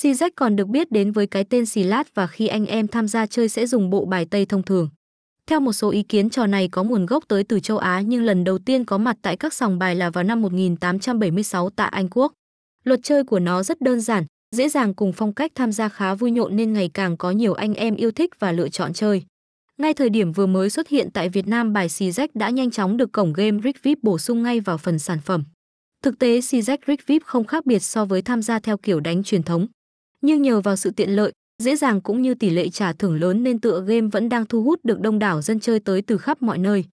Si rách còn được biết đến với cái tên xì lát và khi anh em tham gia chơi sẽ dùng bộ bài Tây thông thường. Theo một số ý kiến trò này có nguồn gốc tới từ châu Á nhưng lần đầu tiên có mặt tại các sòng bài là vào năm 1876 tại Anh Quốc. Luật chơi của nó rất đơn giản, dễ dàng cùng phong cách tham gia khá vui nhộn nên ngày càng có nhiều anh em yêu thích và lựa chọn chơi. Ngay thời điểm vừa mới xuất hiện tại Việt Nam bài xì rách đã nhanh chóng được cổng game Rick VIP bổ sung ngay vào phần sản phẩm. Thực tế xì rách Rick VIP không khác biệt so với tham gia theo kiểu đánh truyền thống. Nhưng nhờ vào sự tiện lợi, dễ dàng cũng như tỷ lệ trả thưởng lớn nên tựa game vẫn đang thu hút được đông đảo dân chơi tới từ khắp mọi nơi.